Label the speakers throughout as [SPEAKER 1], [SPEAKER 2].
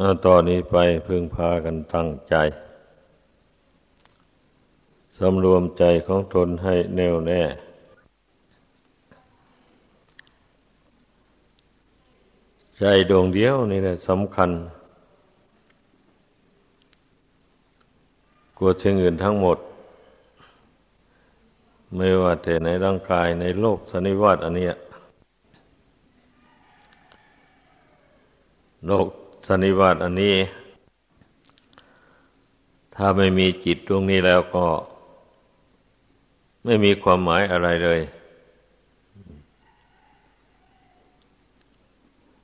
[SPEAKER 1] อาตอนนี้ไปพึงพากันตั้งใจ สำรวมใจของตนให้แน่วแน่ ใจดวงเดียวนี่แหละสำคัญ กว่าเชิงอื่นทั้งหมด ไม่ว่าแต่ในร่างกายในโลกสันนิวาตอันเนี้ยโลก สันนิวาตอันนี้ ถ้าไม่มีจิตดวงนี้แล้วก็ ไม่มีความหมายอะไรเลย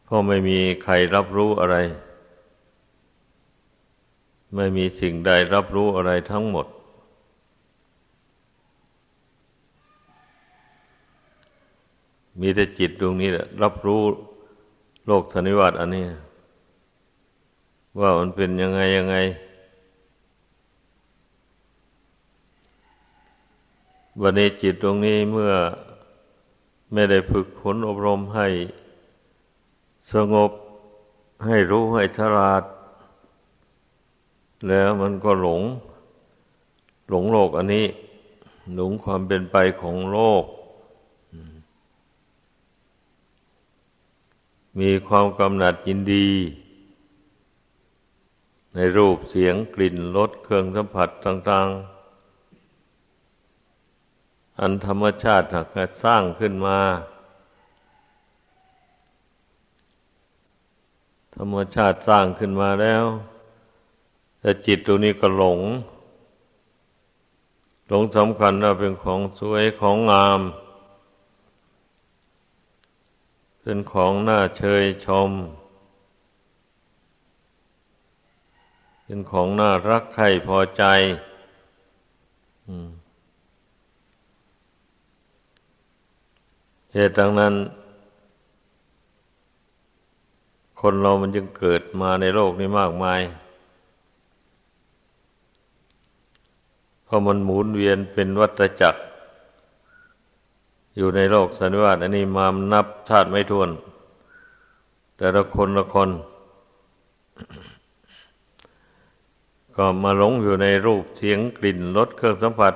[SPEAKER 1] เพราะไม่มีใครรับรู้อะไร ไม่มีสิ่งใดรับรู้อะไรทั้งหมด มีแต่จิตดวงนี้แหละรับรู้โลกธนิวัตอันนี้ ว่ามันเป็นยังไงยังไง วันนี้จิตตรงนี้เมื่อไม่ได้ฝึกฝนอบรมให้สงบให้รู้ให้ทราด แล้วมันก็หลง หลงโลกอันนี้ หลงความเป็นไปของโลก มีความกำหนัดยินดี ในรูปเสียงกลิ่นรสเครื่องสัมผัสต่าง ๆ อันธรรมชาติหากสร้างขึ้นมา ธรรมชาติสร้างขึ้นมาแล้ว แต่จิตตัวนี้ก็หลง หลงสำคัญว่าเป็นของสวยของงาม เป็นของน่าเชยชม เป็นของน่ารักใครพอใจเหตุดังนั้น คนเรามันจึงเกิดมาในโลกนี้มากมาย เพราะมันหมุนเวียนเป็นวัฏจักร อยู่ในโลกสันนิวาตอันนี้มามนับชาติไม่ท้วน แต่ละคนละคน ก็มาหลงอยู่ในรูปเสียงกลิ่นรสเครื่องสัมผัส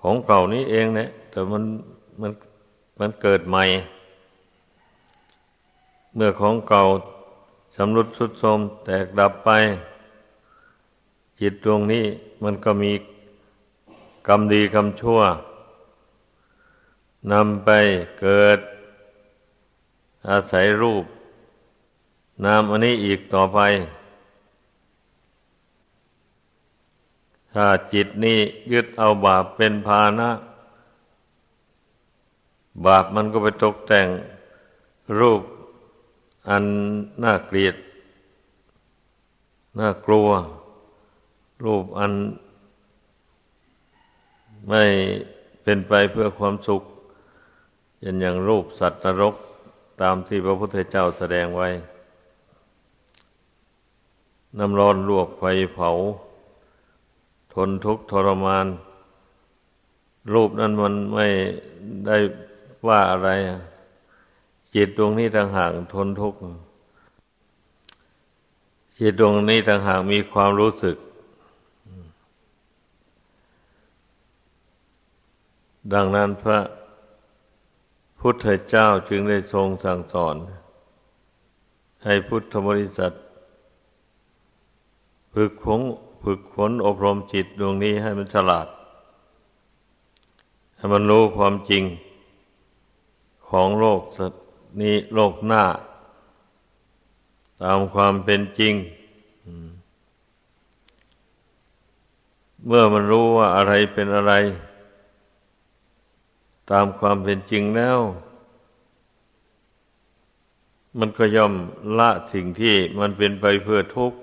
[SPEAKER 1] ของเก่านี้เองเนี่ย แต่มันมันมันเกิดใหม่ เมื่อของเก่าสำรุดสุดโทมแตกดับไป จิตดวงนี้มันก็มีกรรมดีกรรมชั่วนำไปเกิด อาศัยรูป นามอันนี้อีกต่อไป ถ้าจิตนี้ยึดเอาบาปเป็นภาณะบาปมันก็ไปตกแต่งรูปอันน่าเกลียด น่ากลัว รูปอันไม่เป็นไปเพื่อความสุขยันอย่างรูปสัตว์นรกตามที่พระพุทธเจ้าแสดงไว้ น้ำร้อนลวกไฟเผา นทุกข์ทรมาน รูปนั้นมันไม่ได้ว่าอะไร จิตดวงนี้ต่างหากทนทุกข์จิตดวงนี้ต่างหากมีความรู้สึก ดังนั้นพระพุทธเจ้าจึงได้ทรงสั่งสอน ให้พุทธบริษัทฝึกฝน ฝึกฝนอบรมจิตดวงนี้ให้มันฉลาด ให้มันรู้ความจริงของโลกนี้โลกหน้า ตามความเป็นจริง เมื่อมันรู้ว่าอะไรเป็นอะไร ตามความเป็นจริงแล้ว มันก็ย่อมละสิ่งที่มันเป็นไปเพื่อทุกข์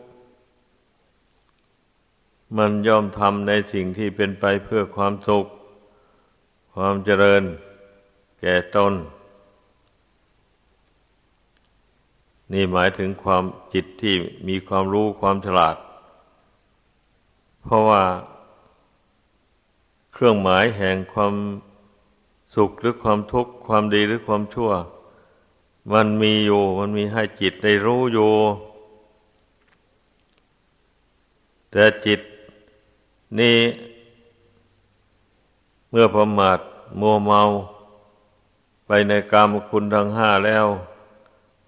[SPEAKER 1] มันย่อมทำในสิ่งที่เป็นไปเพื่อความสุข ความเจริญ แก่ตน นี่หมายถึงความจิตที่มีความรู้ความฉลาด เพราะว่า เครื่องหมายแห่งความสุขหรือความทุกข์ความดีหรือความชั่ว มันมีอยู่ มันมีให้จิตได้รู้อยู่ แต่จิต นี้เมื่อประมาทมัวเมาไปในกามคุณทั้งห้าแล้ว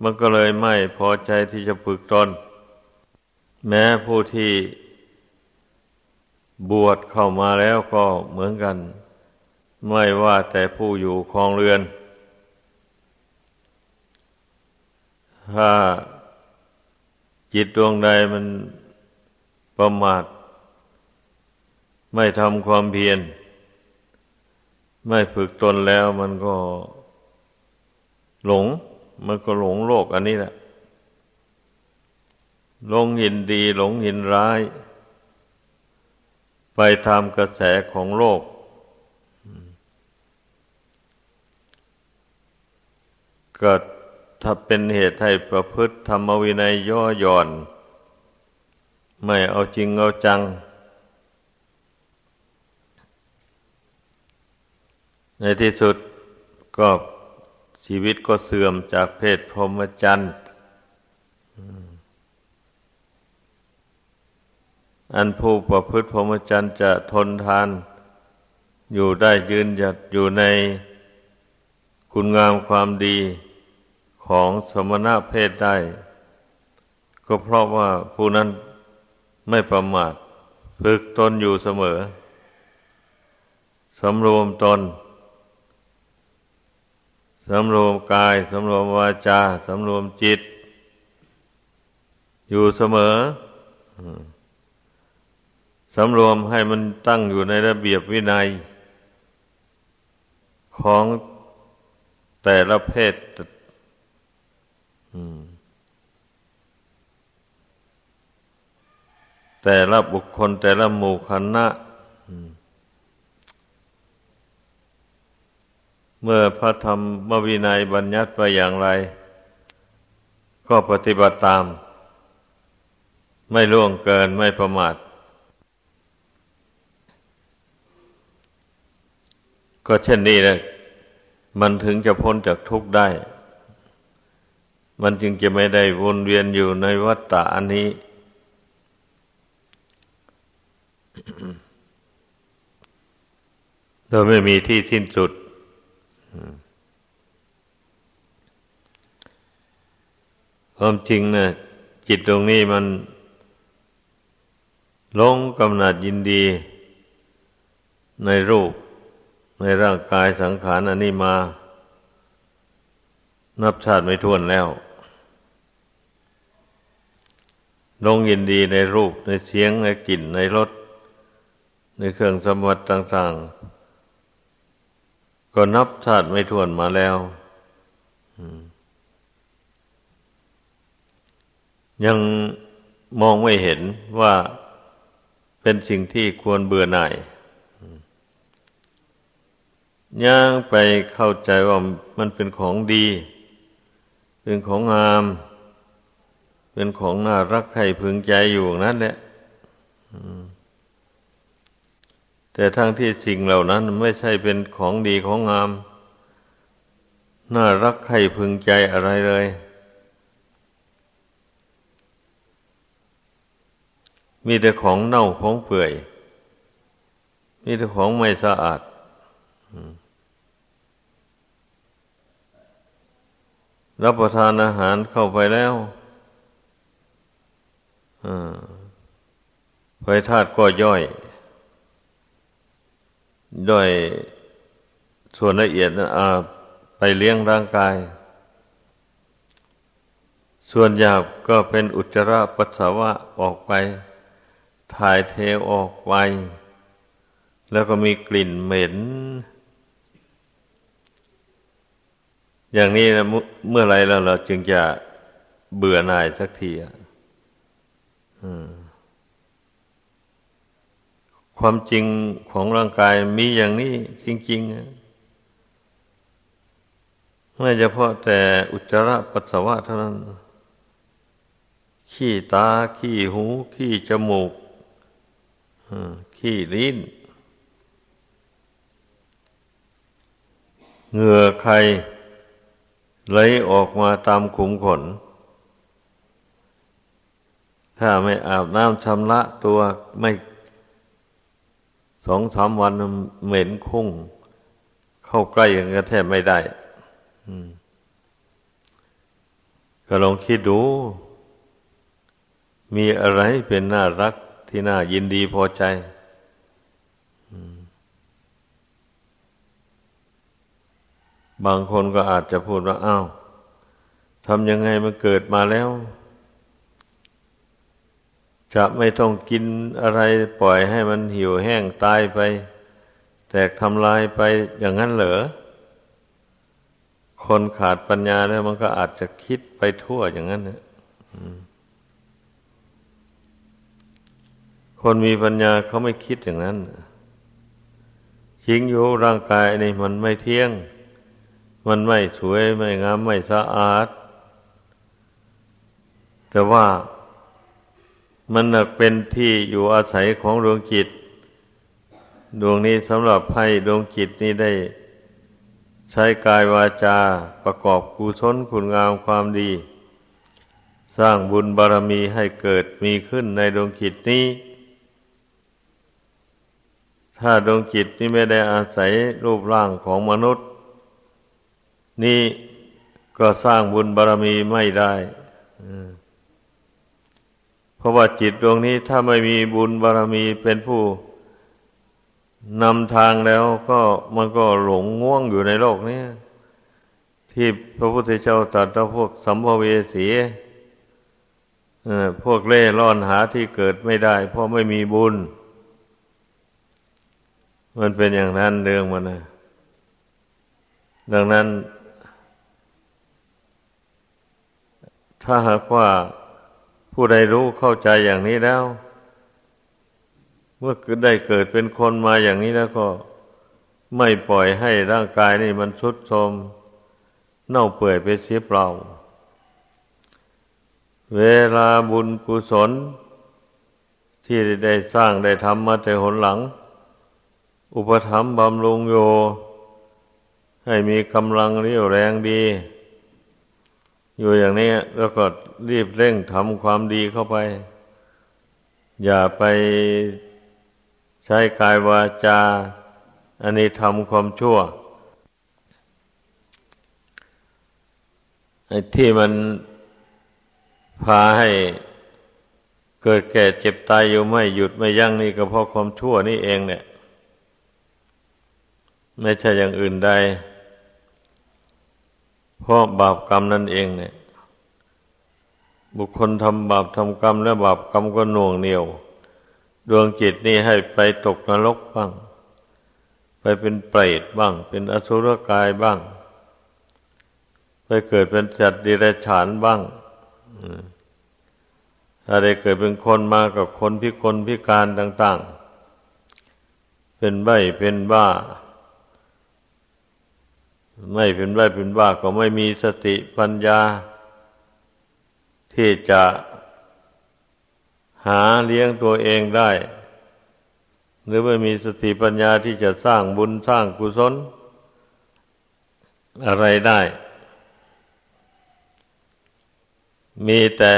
[SPEAKER 1] มันก็เลยไม่พอใจที่จะฝึกตน แม้ผู้ที่บวชเข้ามาแล้วก็เหมือนกัน ไม่ว่าแต่ผู้อยู่คลองเรือน ถ้าจิตดวงใดมันประมาท ไม่ทำความเพียร ไม่ฝึกตนแล้วมันก็หลง มันก็หลงโลกอันนี้แหละหลงหินดีหลงหินร้าย ไปตามกระแสของโลก เกิดถ้าเป็นเหตุให้ประพฤติธรรมวินัยย่อหย่อน ไม่เอาจริงเอาจัง ในที่สุดก็ชีวิตก็เสื่อมจากเพศพรหมจรรย์อันผู้ประพฤติพรหมจรรย์จะทนทาน อยู่ได้ยืนหยัดอยู่ในคุณงามความดีของสมณะเพศได้ ก็เพราะว่าผู้นั้นไม่ประมาทฝึกตนอยู่เสมอ สำรวมตน สำรวมกาย สำรวมวาจา สำรวมจิต อยู่เสมอสำรวมให้มันตั้งอยู่ในระเบียบวินัย ของแต่ละเพศแต่ละบุคคลแต่ละหมู่คณะ เมื่อพระธรรมวินัยบัญญัติไปอย่างไร ก็ปฏิบัติตาม ไม่ล่วงเกินไม่ประมาท ก็เช่นนี้แหละมันถึงจะพ้นจากทุกข์ได้ มันจึงจะไม่ได้วนเวียนอยู่ในวัฏฏะอันนี้ โดยไม่มีที่สิ้นสุด ความจริงนะจิตตรงนี้มันลงกำหนัดยินดี ในรูป ในร่างกายสังขารอันนี้มา นับชาติไม่ท้วนแล้วลงยินดีในรูปในเสียงในกลิ่นในรสในเครื่องสมบัติต่าง ๆ ก็นับชาติไม่ถ้วนมาแล้วยังมองไม่เห็นว่าเป็นสิ่งที่ควรเบื่อหน่ายย่างไปเข้าใจว่ามันเป็นของดี เป็นของงาม เป็นของน่ารักใครพึงใจอยู่นั่นแหละ แต่ทั้งที่สิ่งเหล่านั้นไม่ใช่เป็นของดีของงาม น่ารักใครพึงใจอะไรเลย มีแต่ของเน่าของเปื่อย มีแต่ของไม่สะอาดรับประทานอาหารเข้าไปแล้วไฟธาตุก็ย่อย ด้วยส่วนละเอียดนะไปเลี้ยงร่างกาย ส่วนหยาบก็เป็นอุจจาระปัสสาวะออกไป ถ่ายเทออกไป แล้วก็มีกลิ่นเหม็น อย่างนี้นะเมื่อไรแล้วเราจึงจะเบื่อหน่ายสักทีอะ ความจริงของร่างกายมีอย่างนี้จริงๆไม่เฉพาะแต่อุจจาระปัสสาวะเท่านั้น ขี้ตา ขี้หู ขี้จมูกขี้ลิ้น เหงื่อใครไหลออกมาตามขุมขน ถ้าไม่อาบน้ำชำระตัวไม่ สองสามวันเหม็นคุ้ง เข้าใกล้กันก็แทบไม่ได้ก็ลองคิดดู มีอะไรเป็นน่ารักที่น่ายินดีพอใจบางคนก็อาจจะพูดว่าอ้าวทำยังไงมันเกิดมาแล้ว จะไม่ต้องกินอะไรปล่อยให้มันหิวแห้งตายไป แตกทำลายไปอย่างนั้นเหรอ คนขาดปัญญาแล้วมันก็อาจจะคิดไปทั่วอย่างนั้นนะคนมีปัญญาเขาไม่คิดอย่างนั้นจริงอยู่ร่างกายนี่มันไม่เที่ยง มันไม่สวยไม่งามไม่สะอาด แต่ว่า มันเป็นที่อยู่อาศัยของดวงจิต ดวงนี้สำหรับให้ดวงจิตนี้ได้ ใช้กายวาจาประกอบกุศลคุณงามความดี สร้างบุญบารมีให้เกิดมีขึ้นในดวงจิตนี้ ถ้าดวงจิตนี้ไม่ได้อาศัยรูปร่างของมนุษย์ นี่ก็สร้างบุญบารมีไม่ได้ เพราะว่าจิตดวงนี้ถ้าไม่มีบุญบารมีเป็นผู้นำทางแล้วก็มันก็หลงง่วงอยู่ในโลกนี้ที่พระพุทธเจ้าตรัสว่าพวกสัมภเวสีพวกเล่ร่อนหาที่เกิดไม่ได้ เพราะไม่มีบุญ มันเป็นอย่างนั้นเรื่องมันนะดังนั้น ถ้าหากว่า ผู้ใดรู้เข้าใจอย่างนี้แล้ว เมื่อได้เกิดเป็นคนมาอย่างนี้แล้วก็ ไม่ปล่อยให้ร่างกายนี่มันทุดโทมเน่าเปื่อยไปเสียเปล่า เวลาบุญกุศล ที่ได้สร้างได้ทำมาแต่หนหลัง อุปถัมภ์บำรุงโย ให้มีกำลังเรี่ยวแรงดี อยู่อย่างนี้แล้วก็รีบเร่งทำความดีเข้าไป อย่าไปใช้กายวาจา อันนี้ทำความชั่วไอ้ที่มันพาให้เกิดแก่เจ็บตายอยู่ไม่หยุดไม่ยั้งนี่ก็เพราะความชั่วนี่เองเนี่ย ไม่ใช่อย่างอื่นใด เพราะบาปกรรมนั่นเองเนี่ย บุคคลทำบาปทำกรรม และบาปกรรมก็หน่วงเหนียว ดวงจิตนี่ให้ไปตกนรกบ้าง ไปเป็นเปรตบ้าง เป็นอสุรกายบ้าง ไปเกิดเป็นสัตว์ดิเรกชันบ้างถ้าได้เกิดเป็นคนมากับคนพิกลพิการต่าง ๆ เป็นใบเป็นบ้า ไม่เป็นไรเป็นบ้าก็ไม่มีสติปัญญา ที่จะหาเลี้ยงตัวเองได้ หรือไม่มีสติปัญญาที่จะสร้างบุญสร้างกุศล อะไรได้ มีแต่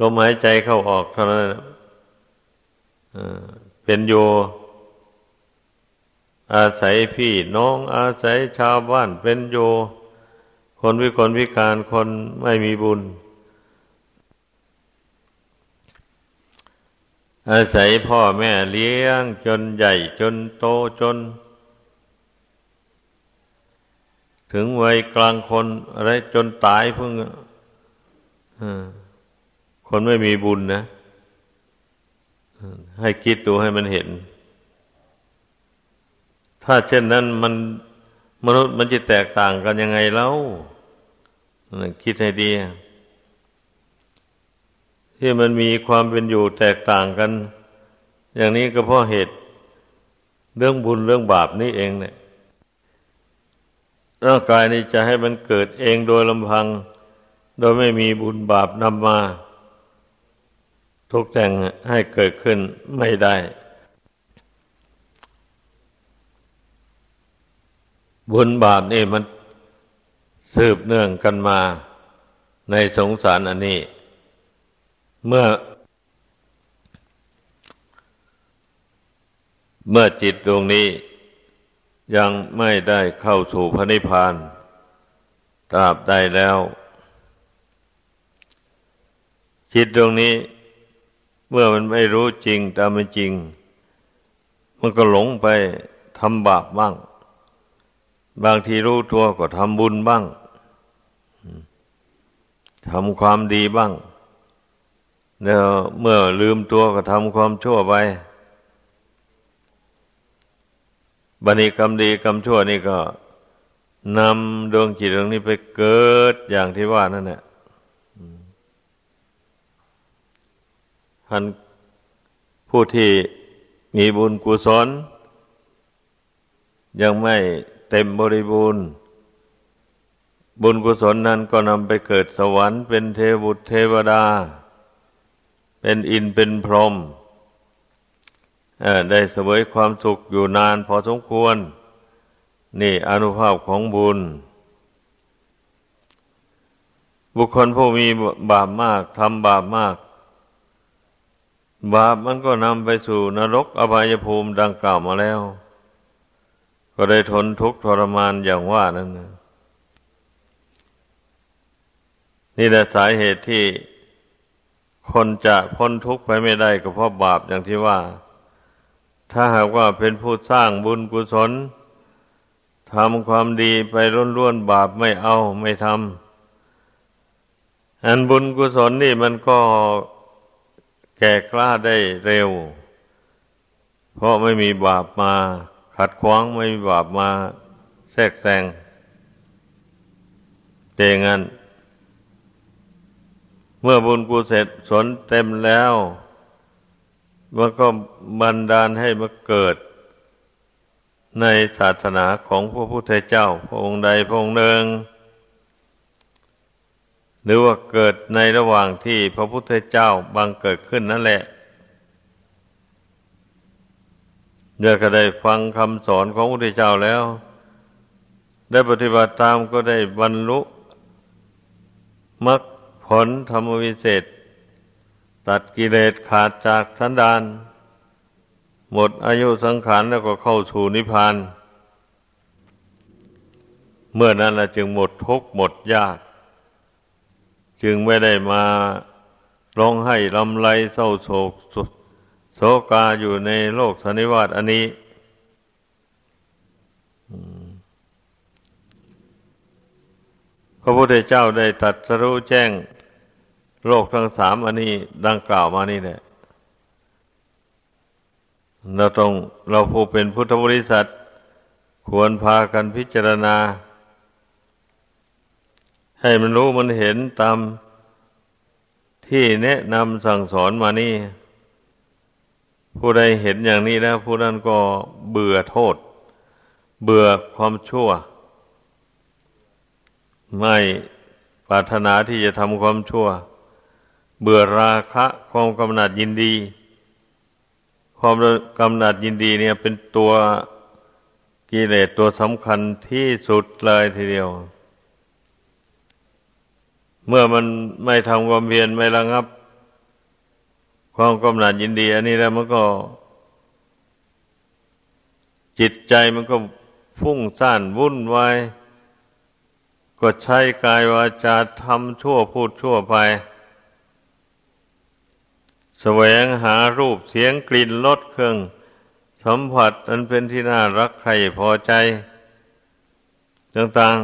[SPEAKER 1] ลมหายใจเข้าออกเท่านั้นเป็นโย อาศัยพี่น้องอาศัยชาวบ้านเป็นโย คนวิกลวิการคนไม่มีบุญ อาศัยพ่อแม่เลี้ยงจนใหญ่จนโตจน ถึงวัยกลางคนอะไรจนตายเพิ่งคนไม่มีบุญนะ ให้คิดดูให้มันเห็น ถ้าเช่นนั้นมันมนุษย์มันจะแตกต่างกันยังไงแล้วคิดให้ดี ที่มันมีความเป็นอยู่แตกต่างกัน อย่างนี้ก็เพราะเหตุเรื่องบุญเรื่องบาปนี่เองเนี่ยร่างกายนี้จะให้มันเกิดเองโดยลำพัง โดยไม่มีบุญบาปนำมา ทุกแต่งให้เกิดขึ้นไม่ได้ บุญบาปนี่มันสืบเนื่องกันมาในสงสารอันนี้ เมื่อ เมื่อจิตดวงนี้ ยังไม่ได้เข้าสู่พระนิพพานตราบใดแล้ว จิตดวงนี้ เมื่อมันไม่รู้จริงตามเป็นจริง มันก็หลงไปทำบาปบ้าง บางทีรู้ตัวก็ทำบุญบ้างทำความดีบ้างแล้วเมื่อลืมตัวก็ทำความชั่วไปบันิกรรมดีกรรมชั่วนี่ก็นำดวงจิตดวงนี้ไปเกิดอย่างที่ว่านั่นแหละท่านผู้ที่มีบุญกุศลยังไม่ เต็มบริบูรณ์ บุญกุศลนั้นก็นำไปเกิดสวรรค์ เป็นเทวุตเทวดา เป็นอินเป็นพรหมได้เสวยความสุขอยู่นานพอสมควร นี่อนุภาพของบุญ บุคคลผู้มีบาปมากทำบาปมาก บาปมันก็นำไปสู่นรกอบายภูมิดังกล่าวมาแล้ว ก็ได้ทนทุกข์ทรมานอย่างว่านั่นนะนี่แหละสาเหตุที่คนจะพ้นทุกข์ไปไม่ได้ก็เพราะบาปอย่างที่ว่า ถ้าหากว่าเป็นผู้สร้างบุญกุศลทำความดีไปล้วนๆบาปไม่เอาไม่ทำอันบุญกุศลนี่มันก็แก่กล้าได้เร็ว เพราะไม่มีบาปมา ขัดขวางไม่บาปมาแทรกแซงเจงันเมื่อบุญกุศลเต็มแล้วมันก็บันดาลให้มาเกิด ในศาสนาของพระพุทธเจ้า พระองค์ใดพระองค์หนึ่ง หรือว่าเกิดในระหว่างที่พระพุทธเจ้าบังเกิดขึ้นนั่นแหละ เดี๋ยวก็ได้ฟังคำสอนของพระพุทธเจ้าแล้ว ได้ปฏิบัติตามก็ได้บรรลุมรรคผลธรรมวิเศษ ตัดกิเลสขาดจากสันดาน หมดอายุสังขารแล้วก็เข้าสู่นิพพาน เมื่อนั้นละจึงหมดทุกข์หมดยาก จึงไม่ได้มาร้องไห้ลำไรเศร้าโศก กาอยู่ในโลกสนนิวาตอันนี้พระพุทธเจ้าได้ตัดสรู้แจ้ง โลกทั้งสามอันนี้ดังกล่าวมานี่แหละเราต้องเราผู้เป็นพุทธบริษัท ควรพากันพิจารณา ให้มันรู้มันเห็นตามที่แนะนำสั่งสอนมานี่ ผู้ใดเห็นอย่างนี้แล้ว ผู้นั้นก็เบื่อโทษ เบื่อความชั่ว ไม่ปรารถนาที่จะทำความชั่ว เบื่อราคะความกำหนัดยินดี ความกำหนัดยินดีเนี่ยเป็นตัวกิเลสตัวสำคัญที่สุดเลยทีเดียว เมื่อมันไม่ทำความเพียรไม่ระงับ ความกำหนัดยินดีอันนี้แล้วมันก็ จิตใจมันก็ฟุ้งซ่านวุ่นวายก็ใช้กายวาจาทำชั่วพูดชั่วไปแสวงหารูปเสียงกลิ่นรสเครื่อง สัมผัสอันเป็นที่น่ารักใครพอใจ ต่างๆ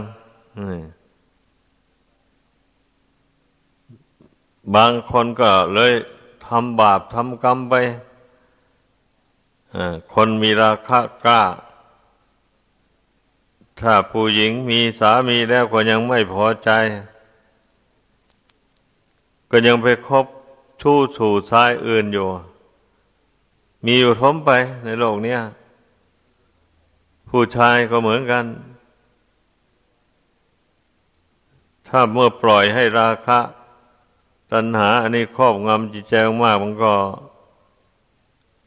[SPEAKER 1] บางคนก็เลย ทำบาปทำกรรมไปคนมีราคะกล้า ถ้าผู้หญิงมีสามีแล้วก็ยังไม่พอใจ ก็ยังไปคบชู้สู่ชายอื่นอยู่ มีอยู่ทมไปในโลกเนี้ยผู้ชายก็เหมือนกัน ถ้าเมื่อปล่อยให้ราคะ ตัณหา อันนี้ครอบงำจิตใจมากมันก็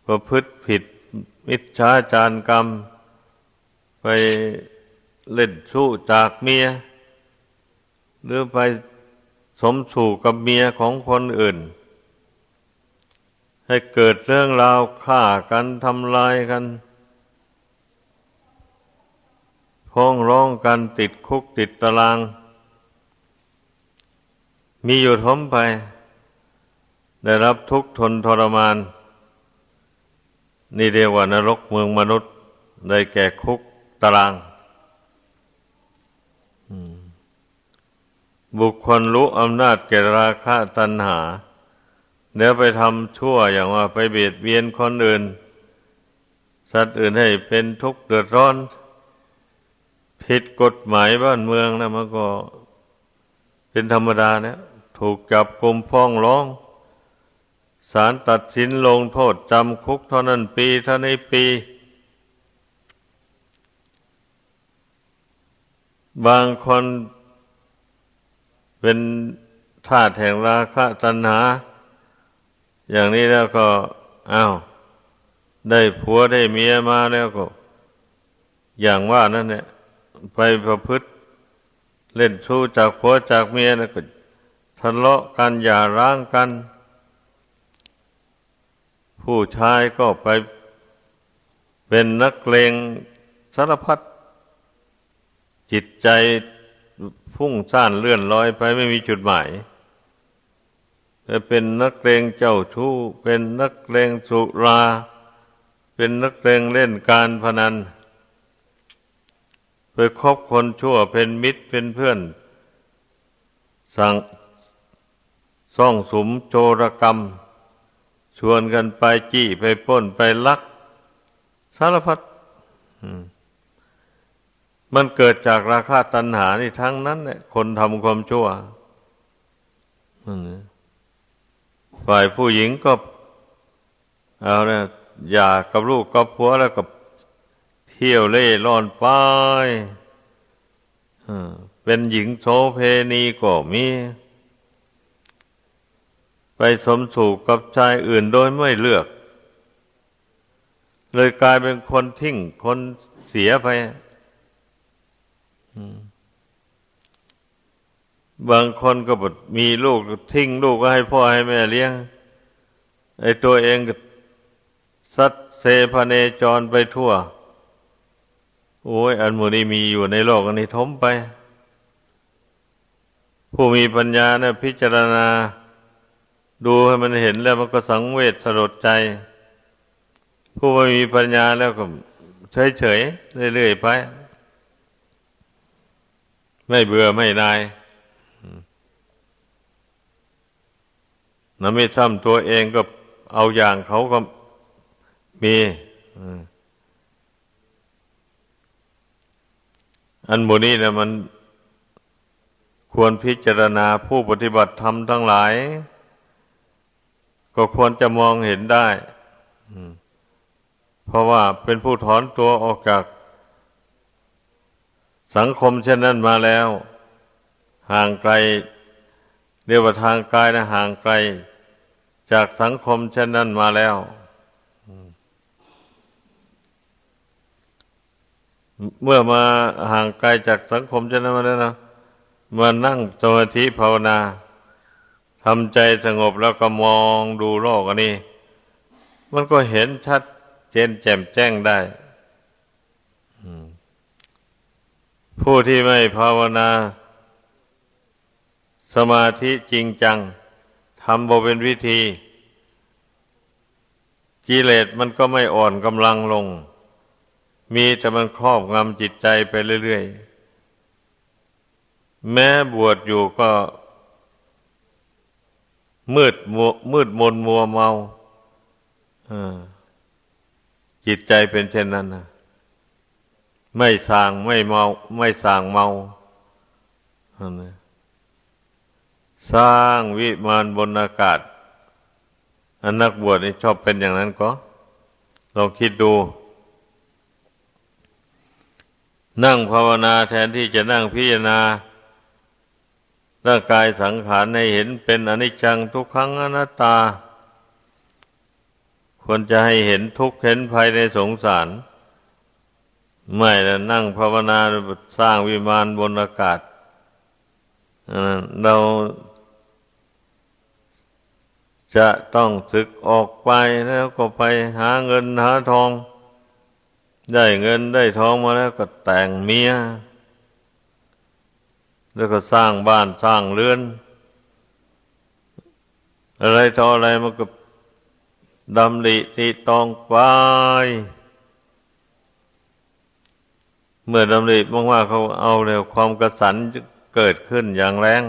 [SPEAKER 1] ประพฤติผิด มิจฉาจารกรรม ไปเล่นสู้จากเมีย หรือไปสมสู่กับเมียของคนอื่น ให้เกิดเรื่องราวฆ่ากันทำลายกันพ้องร้องกันติดคุกติดตาราง มีอยู่ทมไป ได้รับทุกข์ทนทรมาน นี่เรียกว่านรกเมืองมนุษย์ ได้แก่คุกตารางบุคคลรู้อำนาจแก่ราคะตัณหาเดี๋ยวไปทำชั่วอย่างว่าไปเบียดเบียนคนอื่น สัตว์อื่นให้เป็นทุกข์เดือดร้อน ผิดกฎหมายบ้านเมืองนะมันก็เป็นธรรมดาเนี่ย ถูกจับกลุมฟ้องร้องศาลตัดสินลงโทษจำคุกเท่านั้นปีเท่านี้ปี บางคนเป็นทาสแห่งราคะตัณหา อย่างนี้แล้วก็อ้าวได้ผัวได้เมียมาแล้วก็ อย่างว่านั่นเนี่ยไปประพฤติ เล่นชู้จากผัวจากเมียแล้วก็ ทะเลาะกันอย่าร้างกัน ผู้ชายก็ไปเป็นนักเลงสารพัดจิตใจพุ่งซ่านเลื่อนลอยไปไม่มีจุดหมายจะเป็นนักเลงเจ้าชู้ เป็นนักเลงสุรา เป็นนักเลงเล่นการพนัน ไปคบคนชั่วเป็นมิตรเป็นเพื่อน สั่ง ซ่องสมโจรกรรม ชวนกันไปจี้ไปป้นไปลัก สารพัดมันเกิดจากราคาตัณหานี่ทั้งนั้นเนี่ยคนทำความชั่วฝ่ายผู้หญิงก็ เอาเนี่ยอยากกับลูกกับผัวแล้วก็เที่ยวเล่ร่อนไปเป็นหญิงโสเพณีก็มี ไปสมสู่กับชายอื่นโดยไม่เลือก เลยกลายเป็นคนทิ้งคนเสียไปบางคนก็บมีลูกทิ้งลูกก็ให้พ่อให้แม่เลี้ยง ไอ้ตัวเองก็สัดเซพเนจรไปทั่ว โอ้ย อันมูนี้มีอยู่ในโลกอันนี้ทมไป ผู้มีปัญญาเนะี่ยพิจารณา ดูให้มันเห็นแล้วมันก็สังเวชสลดใจ ผู้ไม่มีปัญญาแล้วก็เฉยๆเรื่อยๆไป ไม่เบื่อไม่นายนไม่ทำตัวเองก็เอาอย่างเขาก็มีอันโมนี้นะมันควรพิจารณาผู้ปฏิบัติธรรมทั้งหลาย ก็ควรจะมองเห็นได้เพราะว่าเป็นผู้ถอนตัวออกจากสังคมเช่นนั้นมาแล้ว ห่างไกลเรียกว่าทางกายนะห่างไกล จากสังคมเช่นนั้นมาแล้วเมื่อมาห่างไกลจากสังคมเช่นนั้นมาแล้วนะมานั่งสมาธิภาวนา ทำใจสงบแล้วก็มองดูโลกอันนี้ มันก็เห็นชัดเจนแจ่มแจ้งได้ผู้ที่ไม่ภาวนา สมาธิจริงจังทำบ่เป็นวิธีกิเลสมันก็ไม่อ่อนกำลังลง มีแต่มันครอบงำจิตใจไปเรื่อยๆ แม้บวชอยู่ก็ มืดมัวมืดมนมัวเมาจิตใจเป็นเช่นนั้นนะไม่สางไม่เมา ไม่สางเมาสร้างวิมานบนอากาศอันนักบวชนี่ชอบเป็นอย่างนั้นก็ลองคิดดู นั่งภาวนาแทนที่จะนั่งพิจารณา ร่างกายสังขารให้เห็นเป็นอนิจจังทุกขังอนัตตา ควรจะให้เห็นทุกข์เห็นภัยในสงสาร ไม่แล้วนั่งภาวนาสร้างวิมานบนอากาศเราจะต้องศึกออกไปแล้วก็ไปหาเงินหาทอง ได้เงินได้ทองมาแล้วก็แต่งเมีย แล้วก็สร้างบ้านสร้างเรือน อะไรต่ออะไรมันก็ดำริที่ตองไปเมื่อดำริมากๆเขาเอาแล้วความกระสันจะเกิดขึ้นอย่างแรง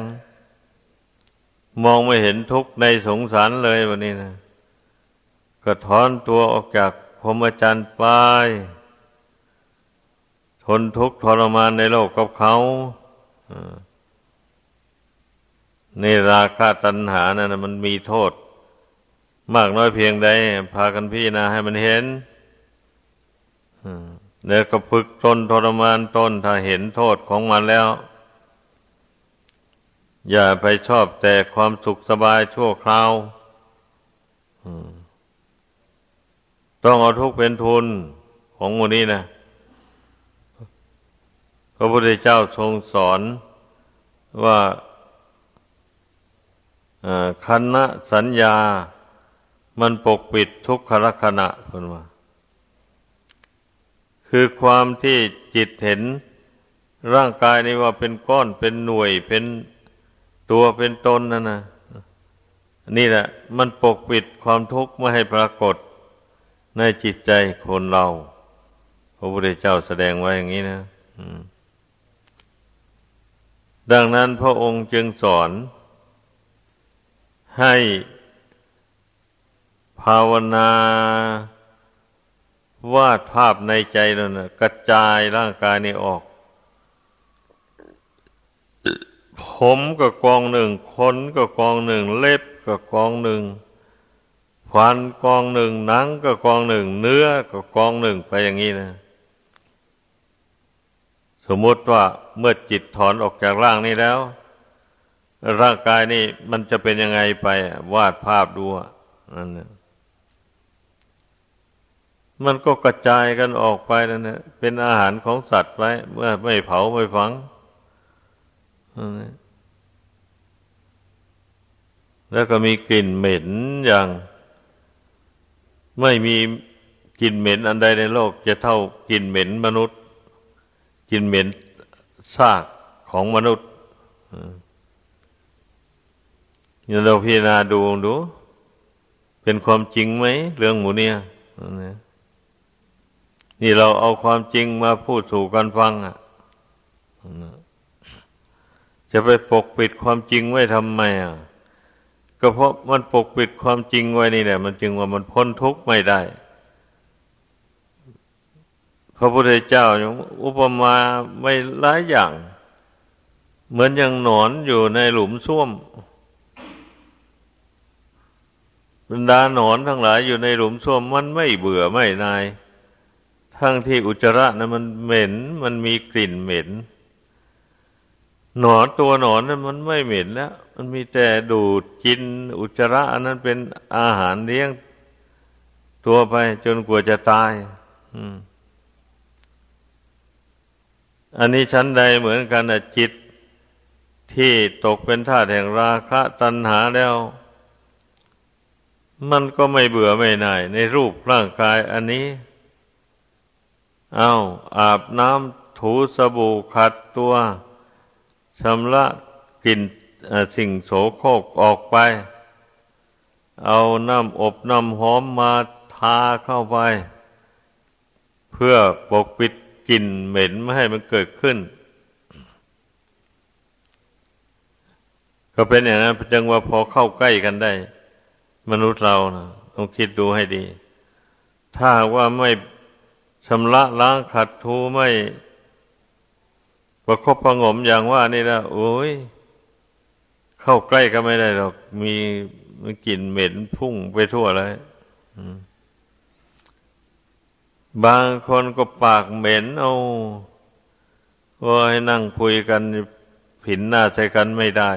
[SPEAKER 1] มองไม่เห็นทุกข์ในสงสารเลยวันนี้นะก็ถอนตัวออกจากพรหมจรรย์ไปทนทุกข์ทรมานในโลกกับเขา ในราคาตัณหานะั่นมันมีโทษ มากน้อยเพียงใด พากันพี่นาให้มันเห็นแล้วก็ฝึกตนทรมานตนถ้าเห็นโทษของมันแล้ว อย่าไปชอบแต่ความสุขสบายชั่วคราวต้องเอาทุกเป็นทุนของมูนี้นะ ระพุทธเจ้าทรงสอนว่าคันนะสัญญา มันปกปิดทุกขลักษณะคนว่าคือความที่จิตเห็นร่างกายนี้ว่าเป็นก้อนเป็นหน่วยเป็นตัวเป็นตนนั่นนะนี่แหละ มันปกปิดความทุกข์ไม่ให้ปรากฏในจิตใจคนเรา พระพุทธเจ้าแสดงไว้อย่างนี้นะ ดังนั้นพระองค์จึงสอน ให้ภาวนาวาดภาพในใจเรานะกระจายร่างกายนี้ออก ผมก็กองหนึ่งขนก็กองหนึ่ง เล็บก็กองหนึ่งฟันกองหนึ่งหนังก็กองหนึ่ง เนื้อก็กองหนึ่งไปอย่างนี้นะ สมมติว่าเมื่อจิตถอนออกจากร่างนี้แล้ว ร่างกายนี่มันจะเป็นยังไงไป วาดภาพดูนั่นมันก็กระจายกันออกไปนั่นแหละเป็นอาหารของสัตว์ไว้ เมื่อไม่เผาไม่ฝังแล้วก็มีกลิ่นเหม็นอย่าง ไม่มีกลิ่นเหม็นอันใดในโลก จะเท่ากลิ่นเหม็นมนุษย์ กลิ่นเหม็นซากของมนุษย์เราพิจารณาดูดู เป็นความจริงไหม เรื่องหมูเนี่ยนี่เราเอาความจริงมาพูดสู่กันฟังอะจะไปปกปิดความจริงไว้ทำไมอะ ก็เพราะมันปกปิดความจริงไว้นี่แหละมันจึงว่ามันพ้นทุกข์ไม่ได้ ระพุทธเจ้าอุปมาไม่หลายอย่าง เหมือนอย่างหนอนอยู่ในหลุมส้วมบรรดาหนอนทั้งหลายอยู่ในหลุมส้วมมันไม่เบื่อไม่นาย ทั้งที่อุจจาระนะมันเหม็น มันมีกลิ่นเหม็น หนอนตัวหนอนนั้นมันไม่เหม็นแล้ว มันมีแต่ดูดกินอุจจาระอันนั้นเป็นอาหารเลี้ยงตัวไปจนกว่าจะตายอั อันนี้ชั้นใดเหมือนกันจิตที่ตกเป็นท่าแห่งราคะตัณหาแล้ว มันก็ไม่เบื่อไม่หน่าย ในรูปร่างกายอันนี้ เอาอาบน้ำถูสบู่ขัดตัวชำระกลิ่นสิ่งโสโครกออกไป เอาน้ำอบน้ำหอมมาทาเข้าไป เพื่อปกปิด กลิ่นเหม็นไม่ให้มันเกิดขึ้น ก็เป็นอย่างนั้นจังว่าพอเข้าใกล้กันได้ มนุษย์เรานะต้องคิดดูให้ดี ถ้าว่าไม่ชำระล้างขัดทูไม่ประคบประงมอย่างว่านี่นะโอ้ย เข้าใกล้ก็ไม่ได้หรอก มีมันกลิ่นเหม็นพุ่งไปทั่วเลย บางคนก็ปากเหม็นเอาว่าให้นั่งคุยกันผินหน้าใส่กันไม่ได้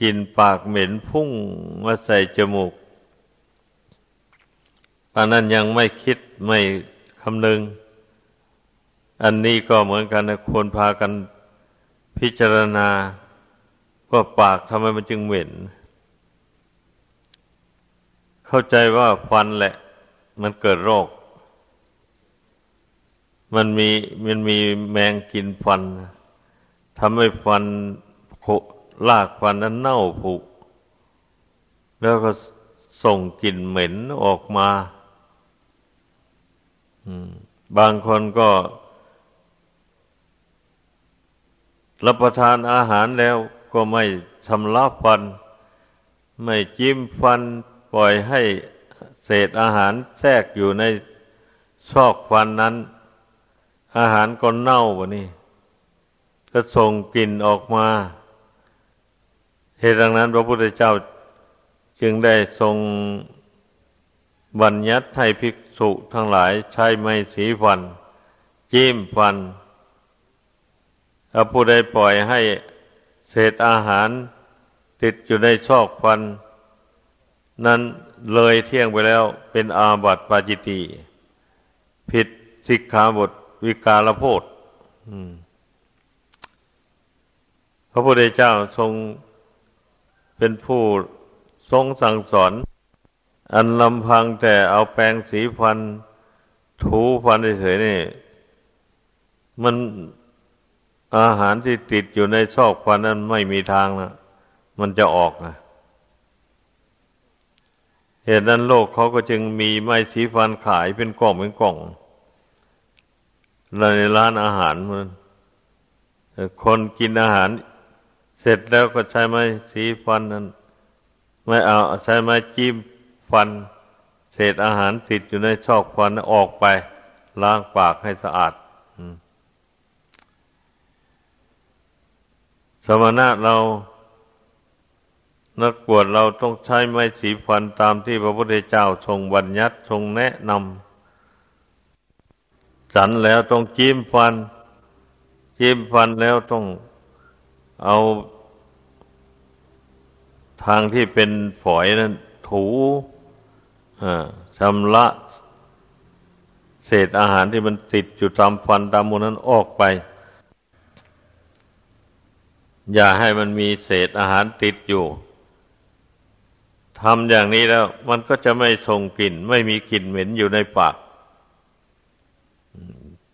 [SPEAKER 1] กินปากเหม็นพุ่งมาใส่จมูกอันนั้นยังไม่คิดไม่คำนึง อันนี้ก็เหมือนกันนะควรพากันพิจารณาว่าปากทำไมมันจึงเหม็น เข้าใจว่าฟันแหละ มันเกิดโรค มันมีมันมีแมงกินฟันทำให้ฟันลากฟันนั้นเน่าผุแล้วก็ส่งกลิ่นเหม็นออกมาบางคนก็ รับประทานอาหารแล้วก็ไม่ชำระฟัน ไม่จิ้มฟัน ปล่อยให้เศษอาหารแทรกอยู่ในชอกฟันนั้น อาหารก็เน่าบะนี่ก็ส่งกลิ่นออกมา เหตุดังนั้น พระพุทธเจ้าจึงได้ทรงบัญญัติให้ภิกษุทั้งหลายใช้ไม้สีฟัน จิ้มฟันถ้าผู้ใดปล่อยให้เศษอาหาร ติดอยู่ในชอกฟัน นั้นเลยเที่ยงไปแล้วเป็นอาบัติปาจิตีผิดสิกขาบท วิกาลโพธพระพุทธเจ้าทรงเป็นผู้ทรงสั่งสอน อันลำพังแต่เอาแปรงสีฟัน ถูฟันเฉยๆนี่ มันอาหารที่ติดอยู่ในซอกฟันนั้นไม่มีทางนะมันจะออกนะเหตุนั้นโลกเขาก็จึงมีไม้สีฟันขายเป็นกล่องเป็นกล่อง ในร้านอาหารมันคนกินอาหาร เสร็จแล้วก็ใช้ไม้สีฟันนั้น ไม่เอาใช้ไม้จิ้มฟัน เศษอาหารติดอยู่ในชอกฟันออกไป ล้างปากให้สะอาดอืมสมณะเรา นักบวชเราต้องใช้ไม้สีฟันตามที่พระพุทธเจ้าทรงบัญญัติทรงแนะนำ สันแล้วต้องจิ้มฟัน จิ้มฟันแล้วต้องเอาทางที่เป็นฝอยนั้นถูชำระเศษอาหารที่มันติดอยู่ตามฟันตามมูนั้นออกไป อย่าให้มันมีเศษอาหารติดอยู่ทำอย่างนี้แล้ว มันก็จะไม่ส่งกลิ่น ไม่มีกลิ่นเหม็นอยู่ในปาก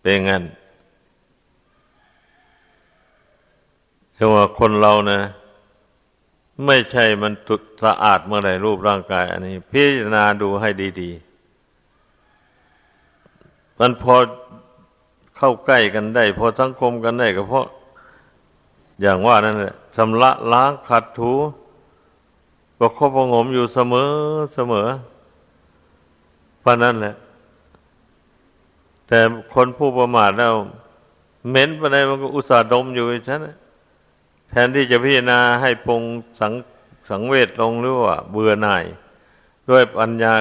[SPEAKER 1] เป็นงั้นคือว่าคนเรานะ ไม่ใช่มันตุสะอาดเมื่อไหร่รูปร่างกาย อันนี้ พิจารณาดูให้ดีๆ มันพอเข้าใกล้กันได้ พอสังคมกันได้ก็เพราะ อย่างว่านั่นแหละชำระล้างขัดถูประคบประงมอยู่เสมอเสมอเพราะนั้นแหละ แต่คนผู้ประมาทแล้วเหม็นไปไหนมันก็อุตส่าห์ดมอยู่ฉันแทนที่จะพิจารณาให้ปรงสังสังเวชลงหรือว่า เบื่อหน่าย ด้วยปัญญา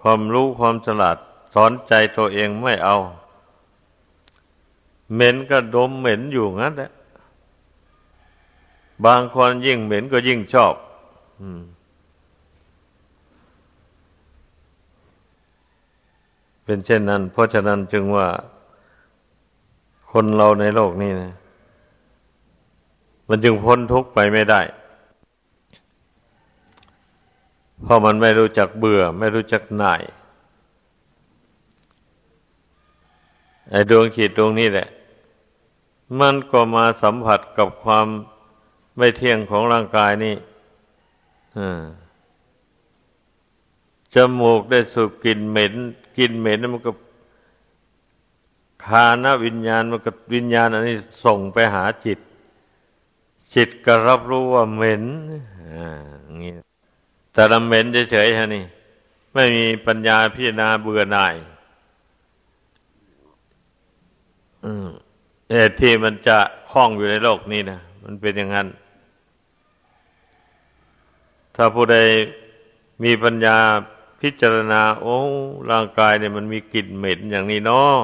[SPEAKER 1] ความรู้ความฉลาดสอนใจตัวเองไม่เอาเหม็นก็ดมเหม็นอยู่งั้นแหละบางคนยิ่งเหม็นก็ยิ่งชอบ เป็นเช่นนั้น เพราะฉะนั้นจึงว่าคนเราในโลกนี้นะมันจึงพ้นทุกข์ไปไม่ได้ เพราะมันไม่รู้จักเบื่อ ไม่รู้จักหน่าย ไอ้ดวงขีดดวงนี้แหละ มันก็มาสัมผัสกับความไม่เที่ยงของร่างกายนี่จมูกได้สูบกลิ่นเหม็น กลิ่นเหม็นมันก็คานวิญญาณมันก็วิญญาณอันนี้ส่งไปหาจิต จิตก็รับรู้ว่าเหม็นอย่างนี้แต่ละเหม็นเฉยๆฮะนี่ไม่มีปัญญาพิจารณาเบื่อหน่ายเหตุที่มันจะคล้องอยู่ในโลกนี้นะมันเป็นอย่างนั้น ถ้าผู้ใดมีปัญญา พิจารณาโอ้ร่างกายเนี่ยมันมีกลิ่นเหม็นอย่างนี้เนาะ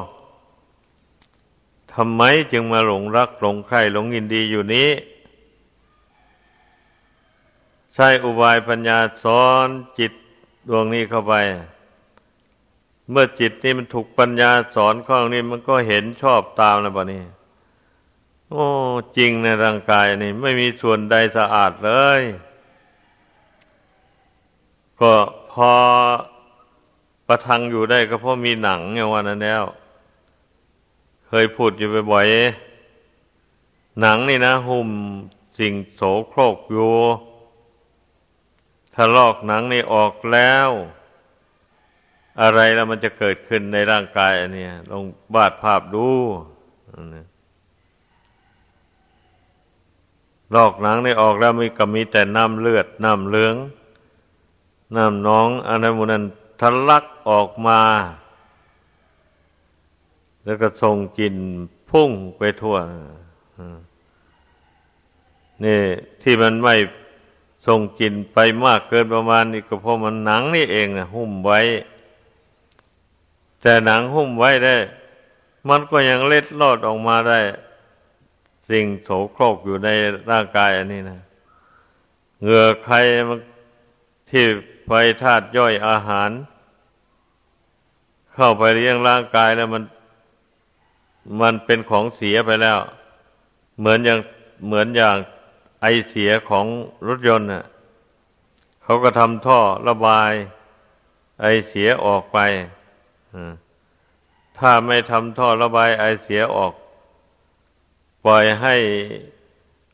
[SPEAKER 1] ทำไมจึงมาหลงรักหลงใครหลงยินดีอยู่นี้ ใช้อุบายปัญญาสอนจิตดวงนี้เข้าไป เมื่อจิตนี่มันถูกปัญญาสอนข้องนี้มันก็เห็นชอบตามแล้วบ่นี่โอ้จริงในร่างกายนี่ ไม่มีส่วนใดสะอาดเลย ก็ พอประทังอยู่ได้ก็เพราะมีหนังอย่างวันนั้นแล้ว เคยพูดอยู่บ่อยๆหนังนี่นะหุ้มสิ่งโสโครกอยู่ถ้าลอกหนังนี่ออกแล้ว อะไรแล้วมันจะเกิดขึ้นในร่างกายอันนี้ลองบาดภาพดูลอกหนังนี่ออกแล้วมีก็มีแต่น้ำเลือดน้ำเหลือง น้ำน้องอันนั้นมูนั้นทะลักออกมา แล้วก็ส่งกลิ่นพุ่งไปทั่วนี่ที่มันไม่ส่งกลิ่นไปมากเกินประมาณนี้ก็เพราะมันหนังนี่เองนะหุ้มไว้ แต่หนังหุ้มไว้ได้ มันก็ยังเล็ดลอดออกมาได้ สิ่งโสโครกอยู่ในร่างกายอันนี้นะเหงื่อใครที่ ไฟธาตุย่อยอาหาร เข้าไปเลี้ยงร่างกายแล้วมัน มันเป็นของเสียไปแล้ว เหมือนอย่างเหมือนอย่างไอเสียของรถยนต์น่ะเขาก็ทำท่อระบาย ไอเสียออกไปถ้าไม่ทำท่อระบายไอเสียออก ปล่อยให้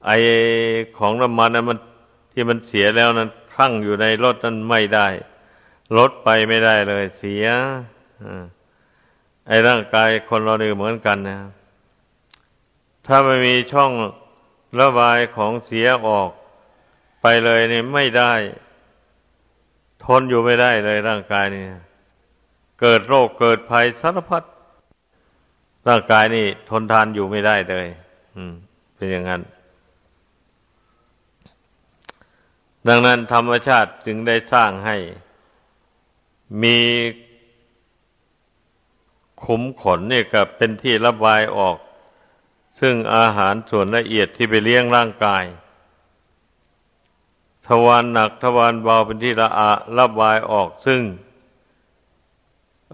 [SPEAKER 1] ไอของน้ำมันนั้นมันที่มันเสียแล้วนั้น คั่งอยู่ในรถนั้นไม่ได้รถไปไม่ได้เลยเสียไอ้ร่างกายคนเราเนี่ยเหมือนกันนะ ถ้าไม่มีช่องระบายของเสียออกไปเลยนี่ไม่ได้ ทนอยู่ไม่ได้เลยร่างกายนี่เกิดโรคเกิดภัยสารพัดร่างกายนี่ ทนทานอยู่ไม่ได้เลย อืม เป็นอย่างนั้น ดังนั้นธรรมชาติจึงได้สร้างให้ มีขุมขนนี่ก็เป็นที่ระบายออก ซึ่งอาหารส่วนละเอียดที่ไปเลี้ยงร่างกาย ทวารหนักทวารเบาเป็นที่ละอาระบายออก ซึ่ง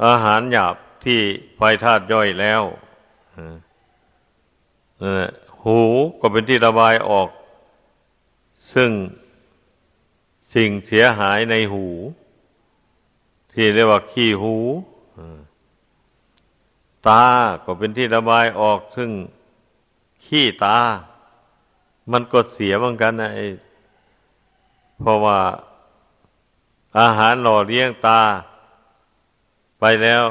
[SPEAKER 1] อาหารหยาบที่ไฟธาตุย่อยแล้วหูก็เป็นที่ระบายออก ซึ่ง สิ่งเสียหายในหู ที่เรียกว่าขี้หูตาก็เป็นที่ระบายออกซึ่งขี้ตา มันก็เสียเหมือนกันนะเพราะว่าอาหารหล่อเลี้ยงตา ไปแล้ว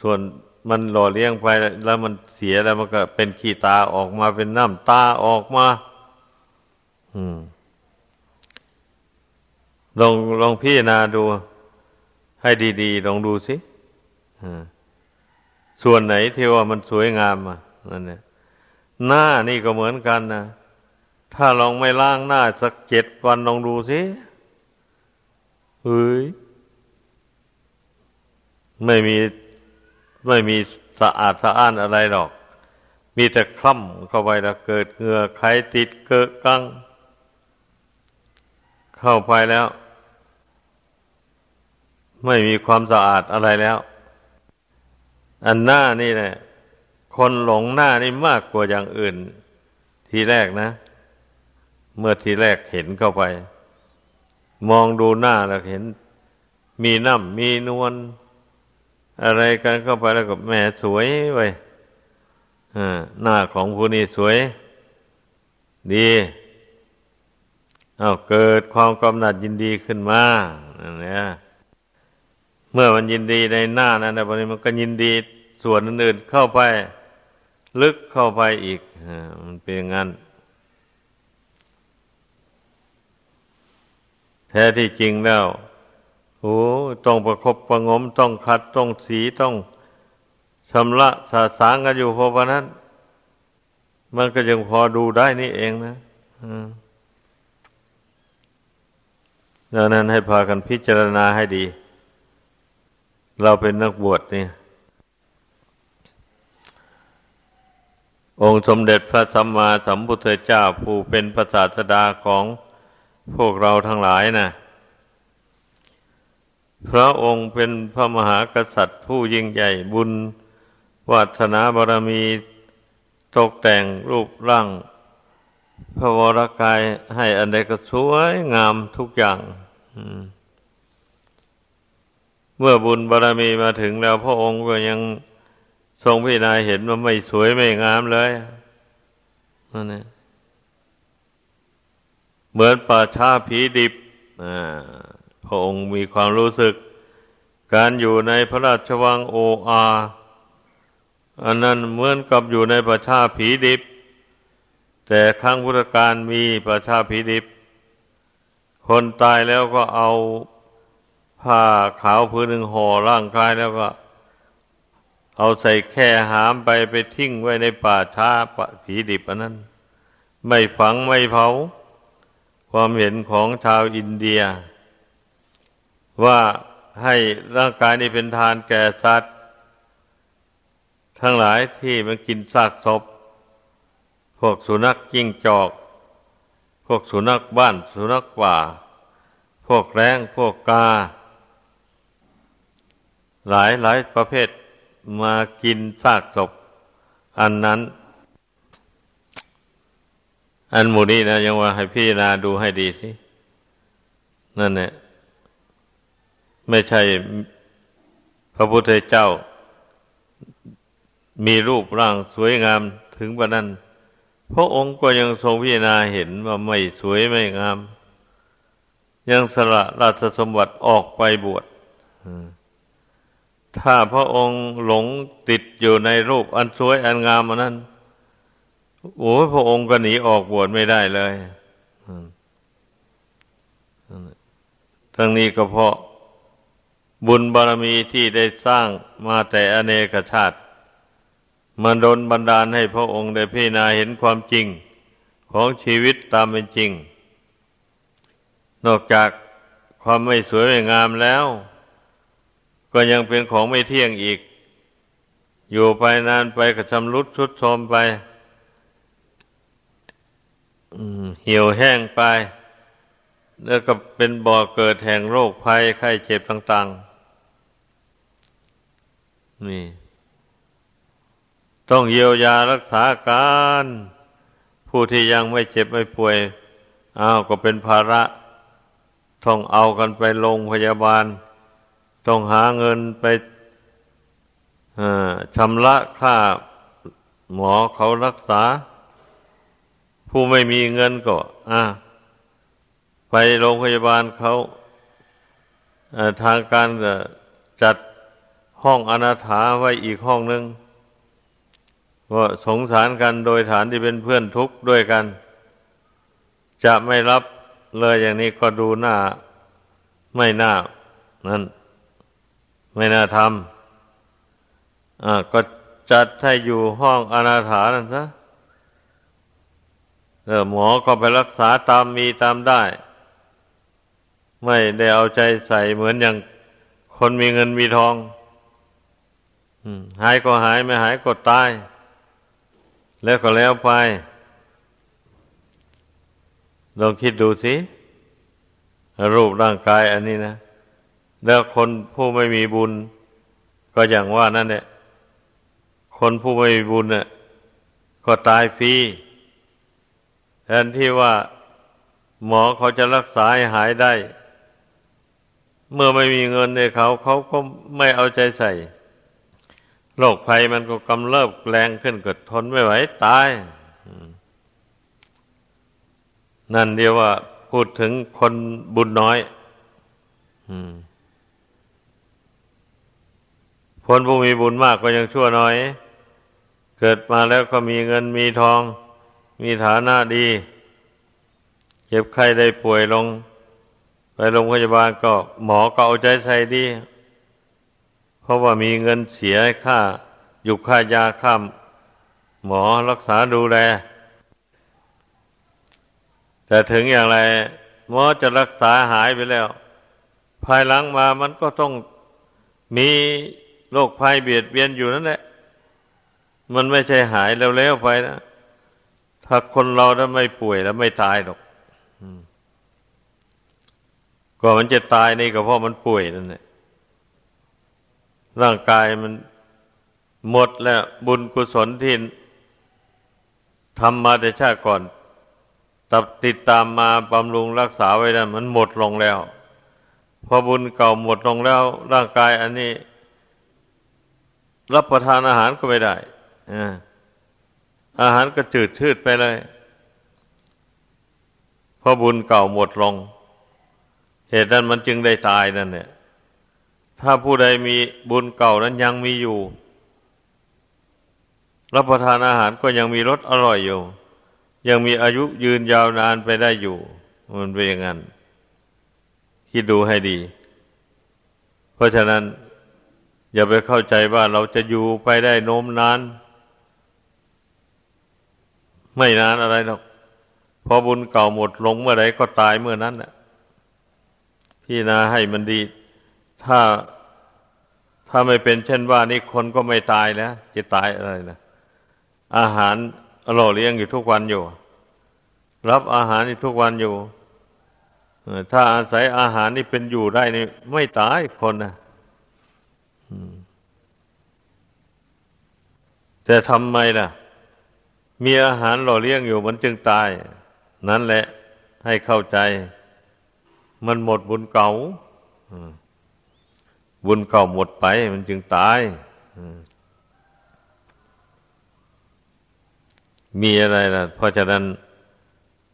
[SPEAKER 1] ส่วนมันหล่อเลี้ยงไปแล้วมันเสียแล้วมันก็เป็นขี้ตาออกมาเป็นน้ำตาออกมา อืม ลองลองพิจารณาดูให้ดีๆ ลองดูสิส่วนไหนที่ว่ามันสวยงามอะนั่นเนี่ยหน้านี่ก็เหมือนกันนะถ้าลองไม่ล้างหน้าสักเจ็ดวันลองดูสิเฮ้ยไม่มีไม่มีสะอาดสะอ้านอะไรหรอก มีแต่คล่ำเข้าไปแล้วเกิดเหงื่อไขติดเกิดกัง เข้าไปแล้ว ไม่มีความสะอาดอะไรแล้ว อันหน้านี่แหละ คนหลงหน้านี่มากกว่าอย่างอื่น ทีแรกนะ เมื่อทีแรกเห็นเข้าไป มองดูหน้าแล้วเห็น มีน้ำมีนวลอะไรกันเข้าไปแล้วก็แหมสวยไว้หน้าของผู้นี้สวย ดี เอาเกิดความกำหนัดยินดีขึ้นมาเนี่ยเมื่อมันยินดีในหน้านั้นแต่นี้มันก็ยินดีส่วนอื่นๆเข้าไป ลึกเข้าไปอีกมันเป็นงั้น แท้ที่จริงแล้วโอ้ต้องประครบประงมต้องขัดต้องสีต้องชำระสาสางกันอยู่พอนั้น มันก็ยังพอดูได้นี่เองนะ ดังนั้นให้พากันพิจารณาให้ดี เราเป็นนักบวชเนี่ย องค์สมเด็จพระสัมมาสัมพุทธเจ้าผู้เป็นพระศาสดาของพวกเราทั้งหลายนะพระองค์เป็นพระมหากษัตริย์ผู้ยิ่งใหญ่บุญวัฒนาบารมีตกแต่งรูปร่าง พระวรกายให้อันใดก็สวยงามทุกอย่างเมื่อบุญบารรมีมาถึงแล้ว พระองค์ก็ยังทรงพิจารณาเห็นว่าไม่สวยไม่งามเลยนั่นเองเหมือนป่าชาผีดิบพระองค์มีความรู้สึก การอยู่ในพระราชวังโออา อันนั้นเหมือนกับอยู่ในประชาผีดิบ แต่ครั้งพุทธกาลมีประชาผีดิบคนตายแล้วก็เอาผ้าขาวพื้นหนึ่งห่อร่างกายแล้วก็ เอาใส่แค่หามไปไปทิ้งไว้ในป่าช้าผีดิบอันนั้น ไม่ฝังไม่เผา ความเห็นของชาวอินเดีย ว่าให้ร่างกายนี้เป็นทานแก่สัตว์ ทั้งหลายที่มันกินซากศพ พวกสุนัขยิ่งจอก พวกสุนัขบ้าน สุนัขป่า พวกแร้งพวกกา หลายหลายประเภทมากินซากศพ อันนั้น อันหมูนี้นะยังว่าให้พี่นาดูให้ดีสิ นั่นเนี่ยไม่ใช่พระพุทธเจ้า มีรูปร่างสวยงามถึงปานนั้น พระองค์ก็ยังทรงพิจารณาเห็นว่าไม่สวยไม่งาม ยังสละราชสมบัติออกไปบวชถ้าพระองค์หลงติดอยู่ในรูปอันสวยอันงามอันนั้นโอ้พระองค์ก็หนีออกบวชไม่ได้เลยทั้งนี้ก็เพราะบุญบารมีที่ได้สร้างมาแต่อเนกชาติ มันดนบันดาลให้พระองค์ได้พิจารณาเห็นความจริงของชีวิตตามเป็นจริง นอกจากความไม่สวยไม่งามแล้ว ก็ยังเป็นของไม่เที่ยงอีก อยู่ไปนานไปก็ชำรุดชุดโทรมไปเหี่ยวแห้งไป แล้วก็เป็นบ่อเกิดแห่งโรคภัยไข้เจ็บต่าง ๆ นี่ ต้องเยียวยารักษาการ ผู้ที่ยังไม่เจ็บไม่ป่วยอ้าวก็เป็นภาระ ต้องเอากันไปโรงพยาบาล ต้องหาเงินไปชำระค่าหมอเขารักษา ผู้ไม่มีเงินก็ไปโรงพยาบาลเขาทางการจัดห้องอนาถาไว้อีกห้องหนึ่ง ว่าสงสารกันโดยฐานที่เป็นเพื่อนทุกข์ด้วยกัน จะไม่รับเลยอย่างนี้ก็ดูหน้า ไม่น่า นั่น ไม่น่าทำอ่าก็จัดให้อยู่ห้องอนาถานั่นซะเออหมอก็ไปรักษาตามมีตามได้ ไม่ได้เอาใจใส่เหมือนอย่างคนมีเงินมีทองหายก็หายไม่หายก็ตาย แล้วก็แล้วไปลองคิดดูสิรูปร่างกายอันนี้นะ แล้วคนผู้ไม่มีบุญ ก็อย่างว่านั่นแหละคนผู้ไม่มีบุญเนี่ยก็ตายฟรีแทนที่ว่าหมอเขาจะรักษาให้หายได้ เมื่อไม่มีเงินในเขา เขาก็ไม่เอาใจใส่ โรคภัยมันก็กำเริบแรงขึ้นเก็ทนไม่ไหวตาย นั่นเดียวว่าพูดถึงคนบุญน้อยคนผู้มีบุญมากก็ยังชั่วน้อย เกิดมาแล้วก็มีเงินมีทอง มีฐานะดี เจ็บไข้ได้ป่วยลง ไปโรงพยาบาลก็หมอก็เอาใจใส่ดี ราะว่ามีเงินเสียค่าอยู่ค่ายาค่าหมอรักษาดูแล แต่ถึงอย่างไร หมอจะรักษาหายไปแล้ว ภายหลังมามันก็ต้องมีโรคภัยเบียดเบียนอยู่นั่นแหละ มันไม่ใช่หายแล้วๆไปนะถ้าคนเราถ้าไม่ป่วยแล้วไม่ตายหรอกก็มันจะตายนี่ก็เพราะมันป่วยนั่นแหละ ร่างกายมันหมดแล้วบุญกุศลที่ทำมาแต่ชาติก่อนตับติดตามมาบำรุงรักษาไว้นั้นมันหมดลงแล้ว พอบุญเก่าหมดลงแล้ว ร่างกายอันนี้ รับประทานอาหารก็ไม่ได้อาหารก็จืดชืดไปเลยพอบุญเก่าหมดลง เหตุนั้นมันจึงได้ตายนั่นเนี่ย ถ้าผู้ใดมีบุญเก่านั้นยังมีอยู่ รับประทานอาหารก็ยังมีรสอร่อยอยู่ ยังมีอายุยืนยาวนานไปได้อยู่ มันเป็นอย่างนั้น คิดดูให้ดี เพราะฉะนั้น อย่าไปเข้าใจว่าเราจะอยู่ไปได้โน้มนาน ไม่นานอะไรหรอกพอบุญเก่าหมดลงเมื่อใดก็ตายเมื่อนั้นน่ะพี่นาให้มันดี ถ้าถ้าไม่เป็นเช่นว่านี่คนก็ไม่ตายแล้วจะตายอะไรนะอาหารอร่อยเลี้ยงอยู่ทุกวันอยู่ รับอาหารนี่ทุกวันอยู่ถ้าอาศัยอาหารนี่เป็นอยู่ได้นี่ไม่ตายคนนะแต่ทำไมล่ะ มีอาหารหล่อเลี้ยงอยู่มันจึงตาย นั่นแหละให้เข้าใจ มันหมดบุญเก่า บุญเก่าหมดไปมันจึงตายมีอะไรล่ะ เพราะฉะนั้น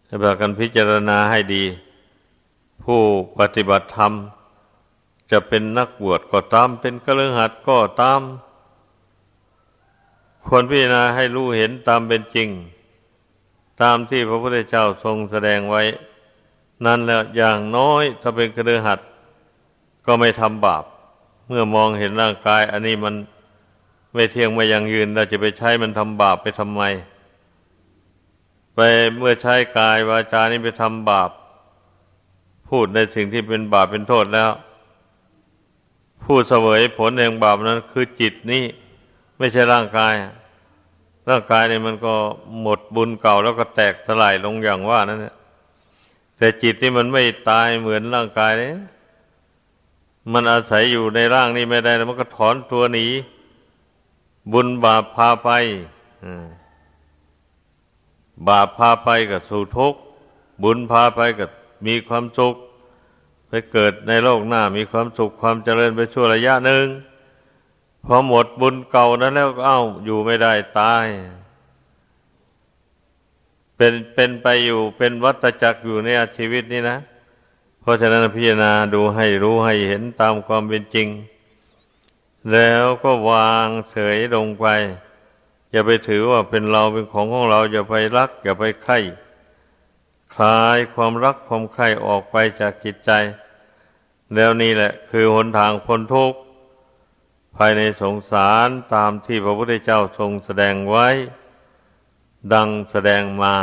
[SPEAKER 1] ให้พากันพิจารณาให้ดี ผู้ปฏิบัติธรรม จะเป็นนักบวชก็ตาม เป็นกระเลือหัดก็ตาม ควรพิจารณาให้รู้เห็นตามเป็นจริง ตามที่พระพุทธเจ้าทรงแสดงไว้ นั่นแล้วอย่างน้อยถ้าเป็นกระเดือหัดก็ไม่ทำบาป เมื่อมองเห็นร่างกาย อันนี้มันไม่เที่ยงไม่ยังยืนเราจะไปใช้มันทำบาปไปทำไม ไปเมื่อใช้กายวาจานี้ไปทำบาป พูดในสิ่งที่เป็นบาปเป็นโทษแล้ว ผู้เสวยผลแห่งบาปนั้น คือจิตนี้ไม่ใช่ร่างกาย ร่างกายเนี่ยมันก็หมดบุญเก่าแล้วก็แตกสลายลงอย่างว่านั่นแหละแต่จิตนี่มันไม่ตายเหมือนร่างกายเลย มันอาศัยอยู่ในร่างนี้ไม่ได้แล้วมันก็ถอนตัวหนี บุญบาปพาไปบาปพาไปกับสู่ทุกข์บุญพาไปกับมีความสุข ไปเกิดในโลกหน้า มีความสุขความเจริญไปชั่วระยะหนึ่งพอหมดบุญเก่านั้นแล้วเอ้าอยู่ไม่ได้ตาย เป็นเป็นไปอยู่เป็นวัฏจักรอยู่ในชีวิตนี้นะ เพราะฉะนั้นพิจารณาดูให้รู้ให้เห็นตามความเป็นจริง แล้วก็วางเฉยลงไป อย่าไปถือว่าเป็นเราเป็นของของเรา อย่าไปรัก อย่าไปใคร่คลายความรักความใคร่ออกไปจากจิตใจ แล้วนี่แหละ คือหนทางพ้นทุกข์ภายในสงสารตามที่พระพุทธเจ้าทรงแสดงไว้ ดังแสดงมา